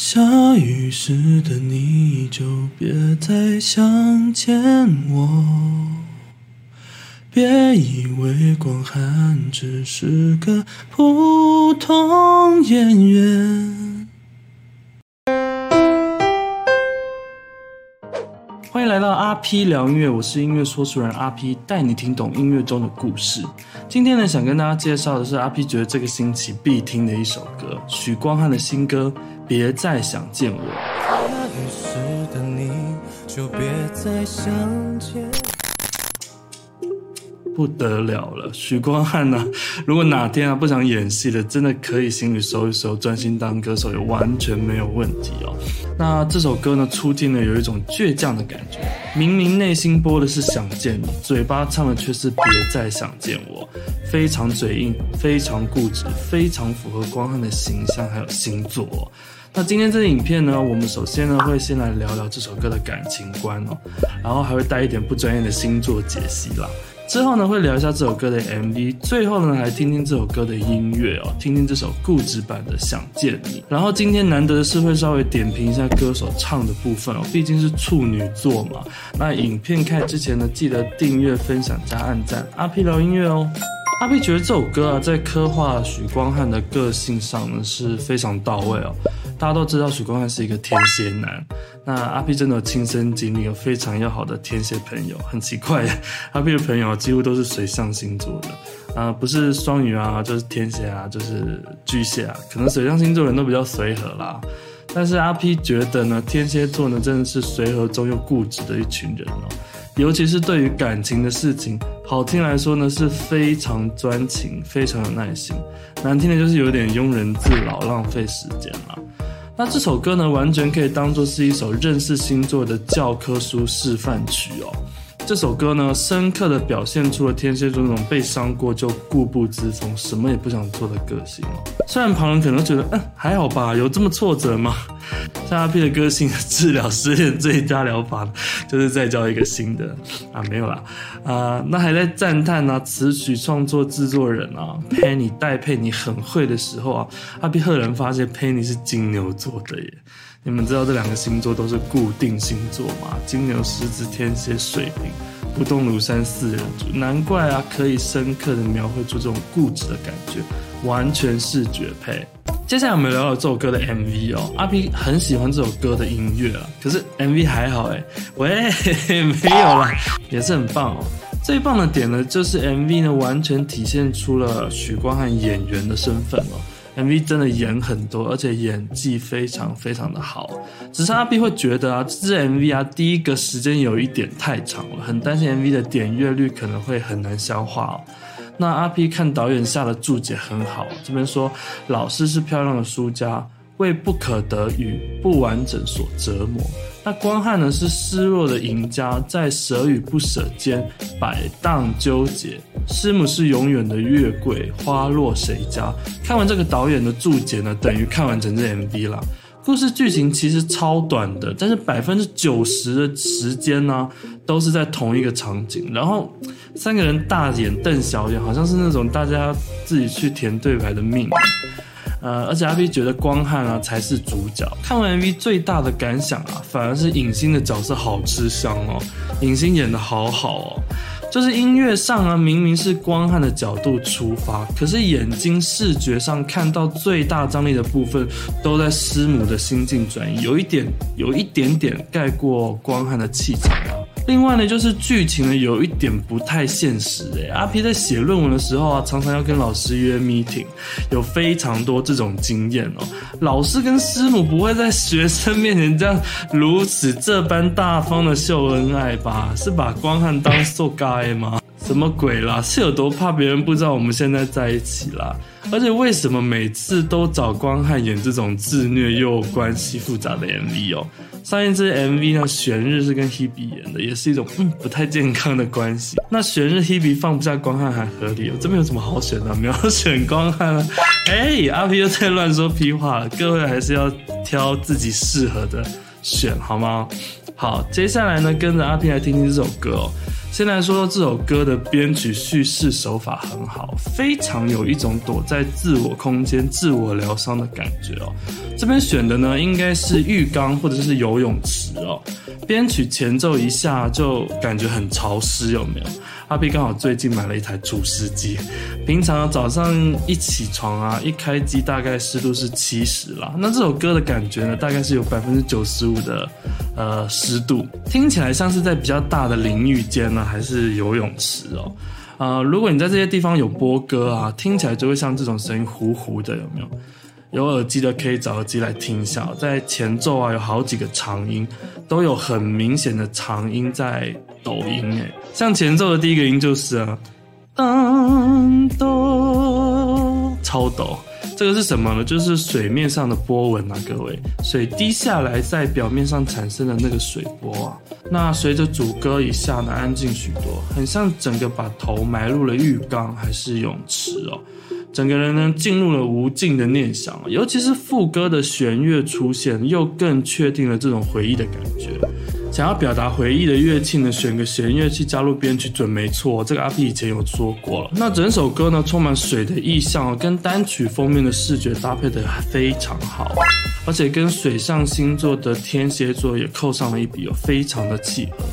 下雨时的你就别再想见我，别以为光寒只是个普通演员。迎来到阿 P 聊音乐，我是音乐说书人阿 P，带你听懂音乐中的故事。今天呢，想跟大家介绍的是阿 P 觉得这个星期必听的一首歌，许光汉的新歌。别再想见我。不得了了，许光汉呢、如果哪天啊不想演戏了，真的可以行李收一收，专心当歌手，也完全没有问题哦。那这首歌呢，出镜呢有一种倔强的感觉，明明内心播的是想见你，嘴巴唱的却是别再想见我，非常嘴硬，非常固执，非常符合光汉的形象还有星座、哦。那今天这个影片呢，我们首先呢会先来聊聊这首歌的感情观哦，然后还会带一点不专业的星座解析啦。之后呢会聊一下这首歌的 MV，最后呢来听听这首歌的音乐哦，听听这首固执版的《想见你》。然后今天难得的是会稍微点评一下歌手唱的部分哦，毕竟是处女座嘛。那影片开之前呢，记得订阅、分享加按赞。阿 P 聊音乐哦。阿 P 觉得这首歌啊，在刻画许光汉的个性上呢是非常到位哦。大家都知道许光汉是一个天蝎男，那阿 P 真的亲身经历，有非常要好的天蝎朋友。很奇怪，阿 P 的朋友几乎都是水象星座的啊、呃，不是双鱼啊，就是天蝎啊，就是巨蟹啊。可能水象星座人都比较随和啦，但是阿 P 觉得呢，天蝎座呢真的是随和中又固执的一群人哦。尤其是对于感情的事情，好听来说呢是非常专情，非常有耐心；难听的就是有点庸人自扰，浪费时间了。那这首歌呢，完全可以当做是一首认识星座的教科书示范曲哦。这首歌呢，深刻的表现出了天蝎座那种被伤过就固步自封、什么也不想做的个性哦。虽然旁人可能觉得，嗯，还好吧，有这么挫折吗？像阿 P 的个性，治疗失恋最佳疗法就是再交一个新的啊，没有啦啊，那还在赞叹啊，词曲创作制作人啊，Penny 戴佩妮很会的时候啊，阿 P 赫然发现 Penny 是金牛座的耶。你们知道这两个星座都是固定星座吗？金牛、狮子、天蝎、水瓶，不动如山四人组，难怪啊，可以深刻的描绘出这种固执的感觉，完全是绝配。接下来我们聊聊这首歌的 MV 哦，阿 P 很喜欢这首歌的音乐啊，可是 MV 还好哎，喂，没有啦，也是很棒哦。最棒的点呢，就是 MV 呢完全体现出了许光汉演员的身份哦。MV 真的演很多，而且演技非常非常的好。只是阿 P 会觉得啊，这支 MV 啊，第一个时间有一点太长了，很担心 MV 的点阅率可能会很难消化。那阿 P 看导演下的注解很好，这边说老师是漂亮的输家，为不可得与不完整所折磨。那光汉呢是失落的赢家，在舍与不舍间摆荡纠结。师母是永远的月桂，花落谁家？看完这个导演的注解呢，等于看完整支 MV 了。故事剧情其实超短的，但是百分之九十的时间呢，都是在同一个场景。然后三个人大眼瞪小眼，好像是那种大家自己去填对白的命。呃，而且阿 B 觉得光汉啊才是主角。看完 MV 最大的感想啊，反而是影星的角色好吃香哦，影星演得好好哦。就是音乐上啊，明明是光汉的角度出发，可是眼睛视觉上看到最大张力的部分，都在师母的心境转移，有一点，有一点点盖过光汉的气场啊。另外呢，就是剧情呢有一点不太现实诶。阿 P 在写论文的时候啊，常常要跟老师约 meeting，有非常多这种经验哦。老师跟师母不会在学生面前这样如此这般大方的秀恩爱吧？是把光汉当受该吗？什么鬼啦？是有多怕别人不知道我们现在在一起啦？而且为什么每次都找光汉演这种自虐又关系复杂的 MV 哦？上一支 MV 呢，玄日是跟 Hebe 演的，也是一种嗯不太健康的关系。那玄日 Hebe 放不下光汉还合理哦，这边有什么好选的？没有选光汉了。哎，阿 P 又在乱说屁话了。各位还是要挑自己适合的选好吗？好，接下来呢，跟着阿 P 来听听这首歌哦。先来说说这首歌的编曲叙事手法很好，非常有一种躲在自我空间、自我疗伤的感觉哦。这边选的呢，应该是浴缸或者是游泳池哦。编曲前奏一下就感觉很潮湿，有没有？阿 P 刚好最近买了一台除湿机，平常早上一起床啊，一开机大概湿度是七十啦。那这首歌的感觉呢，大概是有百分之九十五的呃湿度，听起来像是在比较大的淋浴间还是游泳池哦。呃，如果你在这些地方有播歌啊，听起来就会像这种声音糊糊的，有没有？有耳机的可以找耳机来听一下，在前奏啊有好几个长音，都有很明显的长音在抖音诶，像前奏的第一个音就是啊，当哆，超抖，这个是什么呢？就是水面上的波纹啊，各位，水滴下来在表面上产生的那个水波啊，那随着主歌一下呢，安静许多，很像整个把头埋入了浴缸还是泳池哦。整个人呢进入了无尽的念想，尤其是副歌的弦乐出现，又更确定了这种回忆的感觉。想要表达回忆的乐器呢，选个弦乐器加入编曲准没错。这个阿 P 以前有说过了。那整首歌呢充满水的意象哦，跟单曲封面的视觉搭配得非常好，而且跟水象星座的天蝎座也扣上了一笔，非常的契合。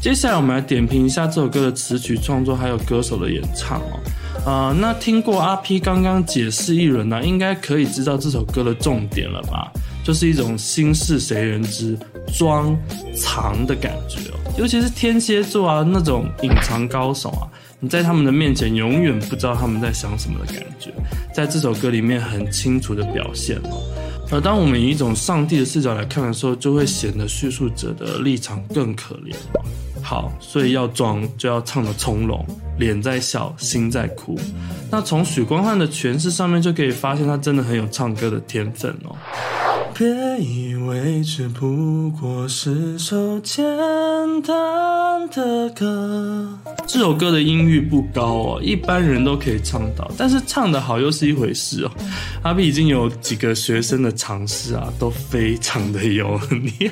接下来我们来点评一下这首歌的词曲创作还有歌手的演唱哦。啊、那听过阿 P 刚刚解释一轮呢、应该可以知道这首歌的重点了吧？就是一种心事谁人知，装藏的感觉哦。尤其是天蝎座啊，那种隐藏高手啊，你在他们的面前永远不知道他们在想什么的感觉，在这首歌里面很清楚的表现哦。而当我们以一种上帝的视角来看的时候，就会显得叙述者的立场更可怜。好，所以要装就要唱得从容，脸在笑，心在哭。那从许光汉的诠释上面就可以发现，他真的很有唱歌的天分哦。别以为这不过是首简单的歌。这首歌的音域不高哦，一般人都可以唱到，但是唱得好又是一回事哦。阿 P 已经有几个学生的尝试啊，都非常的油腻。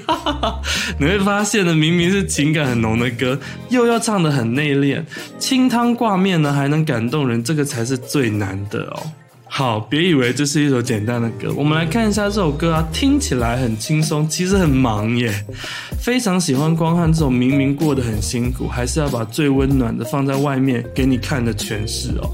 你会发现呢，明明是情感很浓的歌，又要唱得很内敛，清汤挂面呢还能感动人，这个才是最难的哦。好，别以为这是一首简单的歌。我们来看一下这首歌啊，听起来很轻松，其实很忙耶。非常喜欢光汉这种明明过得很辛苦，还是要把最温暖的放在外面给你看的诠释哦。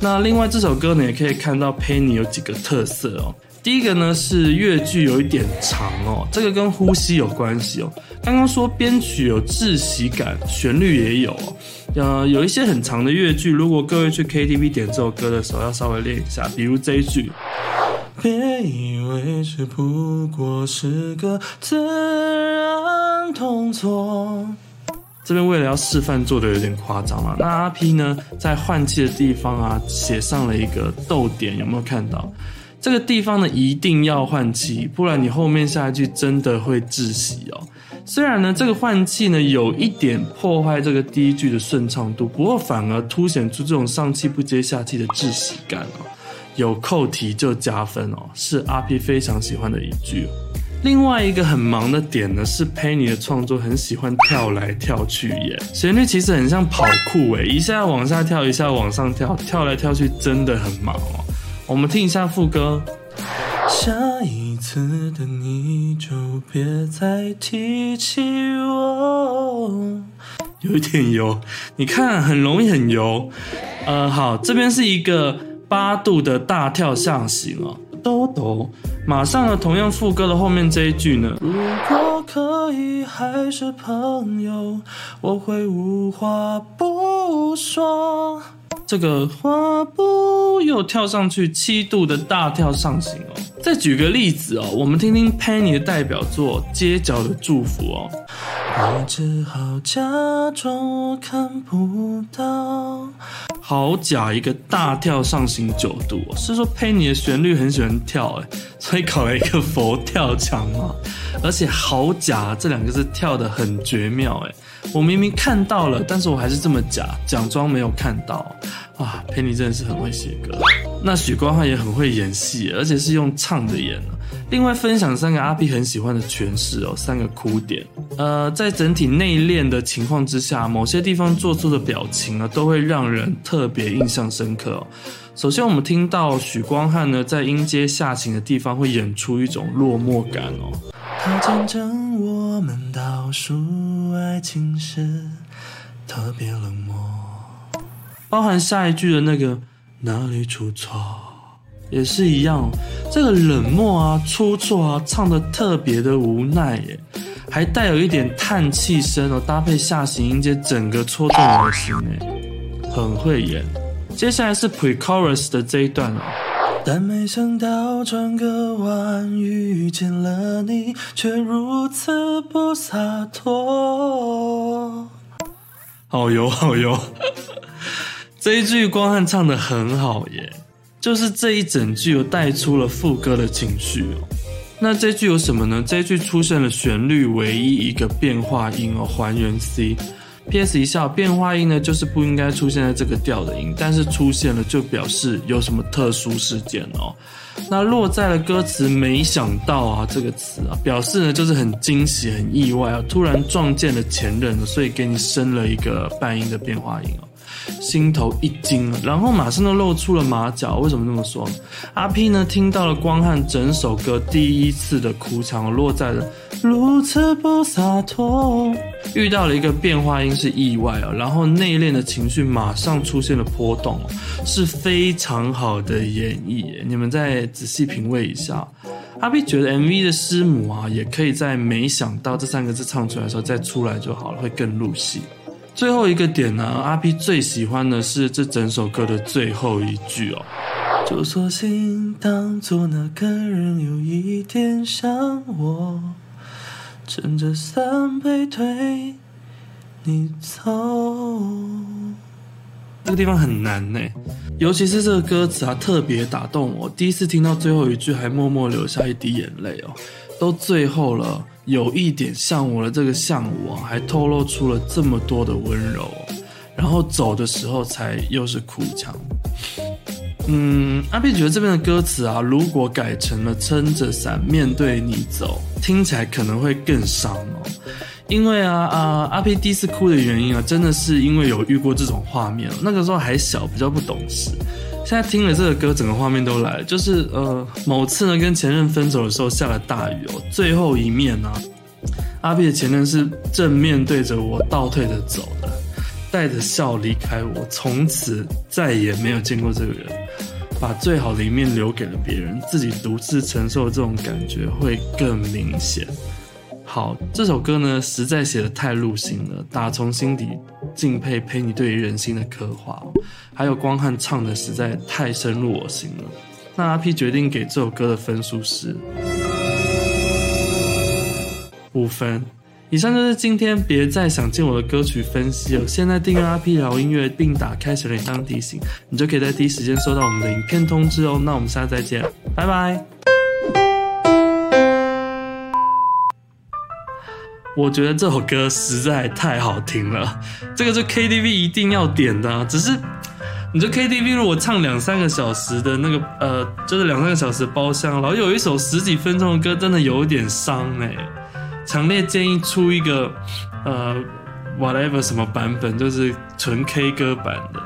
那另外这首歌呢，也可以看到 Penny 有几个特色哦。第一个呢是乐句有一点长哦，这个跟呼吸有关系哦。刚刚说编曲有窒息感，旋律也有哦。呃，有一些很长的乐句，如果各位去 KTV 点这首歌的时候，要稍微练一下。比如这一句：别以为这不过是个自然动作。这边为了要示范，做的有点夸张了。那阿 P 呢，在换气的地方啊，写上了一个逗点，有没有看到？这个地方呢，一定要换气，不然你后面下一句真的会窒息哦。虽然呢，这个换气呢有一点破坏这个第一句的顺畅度，不过反而凸显出这种上气不接下气的窒息感哦。有扣题就加分哦，是阿 P 非常喜欢的一句。另外一个很忙的点呢，是 Penny 的创作很喜欢跳来跳去耶，旋律其实很像跑酷诶，一下往下跳，一下往上跳，跳来跳去真的很忙哦。我们听一下副歌。下一次的你就别再提起我，有一点油，你看很容易很油。呃，好，这边是一个八度的大跳象形哦，哆哆。马上呢，同样副歌的后面这一句呢，如果可以还是朋友，我会无话不说。这个花不又跳上去七度的大跳上行哦。再举个例子哦，我们听听 Penny 的代表作《街角的祝福》哦。我只好假装我看不到。好假一个大跳上行九度哦，是说 Penny 的旋律很喜欢跳诶，所以搞了一个佛跳墙嘛。而且好假这两个字跳得很绝妙诶。我明明看到了，但是我还是这么假，假装没有看到。啊，Penny 真的是很会写歌。那许光汉也很会演戏，而且是用唱的演。另外分享三个阿 P 很喜欢的诠释哦，三个哭点。呃，在整体内敛的情况之下，某些地方做出的表情呢，都会让人特别印象深刻哦。首先，我们听到许光汉呢在音阶下行的地方会演出一种落寞感哦。他见证我们倒数爱情时特别冷漠，包含下一句的那个哪里出错。也是一样，这个冷漠啊、出错啊，唱得特别的无奈耶，还带有一点叹气声哦，搭配下行音阶，整个戳中我的心诶，很会演。接下来是 pre-chorus 的这一段哦，但没想到转个弯遇见了你，却如此不洒脱。好油 好油，这一句光汉唱得很好耶。就是这一整句又带出了副歌的情绪。那这句有什么呢？这句出现了旋律唯一一个变化音哦，还原 C。P.S. 一笑，变化音呢就是不应该出现在这个调的音，但是出现了就表示有什么特殊事件哦。那落在了歌词，没想到啊这个词啊，表示呢就是很惊喜、很意外啊，突然撞见了前任，所以给你升了一个半音的变化音哦。心头一惊，然后马上就露出了马脚。为什么这么说？阿 P 呢听到了光汉整首歌第一次的哭腔，落在了如此不洒脱，遇到了一个变化音是意外哦，然后内敛的情绪马上出现了波动，是非常好的演绎。你们再仔细品味一下。阿 P 觉得 MV 的师母啊，也可以在没想到这三个字唱出来的时候再出来就好了，会更入戏。最后一个点呢，阿 P 最喜欢的是这整首歌的最后一句哦，就索性当作那个人有一点像我，撑着伞背对你走。这个地方很难呢，尤其是这个歌词啊，特别打动我。第一次听到最后一句，还默默流下一滴眼泪哦。都最后了，有一点像我的这个像我，还透露出了这么多的温柔，然后走的时候才又是哭腔。嗯，阿碧觉得这边的歌词啊，如果改成了撑着伞面对你走，听起来可能会更伤哦。因为啊啊，阿 P 第一次哭的原因啊，真的是因为有遇过这种画面，那个时候还小，比较不懂事。现在听了这个歌，整个画面都来。就是呃，某次呢跟前任分手的时候下了大雨哦，最后一面呢、阿 P 的前任是正面对着我倒退着走的，带着笑离开我，从此再也没有见过这个人，把最好的一面留给了别人，自己独自承受这种感觉会更明显。好，这首歌呢，实在写得太入心了，打从心底敬佩佩妮对于人心的刻画，还有光汉唱的实在太深入我心了。那阿 P 决定给这首歌的分数是五分。以上就是今天别再想见我的歌曲分析了。现在订阅阿 P 聊音乐，并打开小铃铛提醒，你就可以在第一时间收到我们的影片通知哦。那我们下次再见，拜拜。我觉得这首歌实在太好听了，这个是 KTV 一定要点的啊。只是，你这 KTV 如果唱两三个小时的那个，呃，就是两三个小时包厢，然后有一首十几分钟的歌，真的有点伤哎。强烈建议出一个，呃，whatever 什么版本，就是纯 K 歌版的。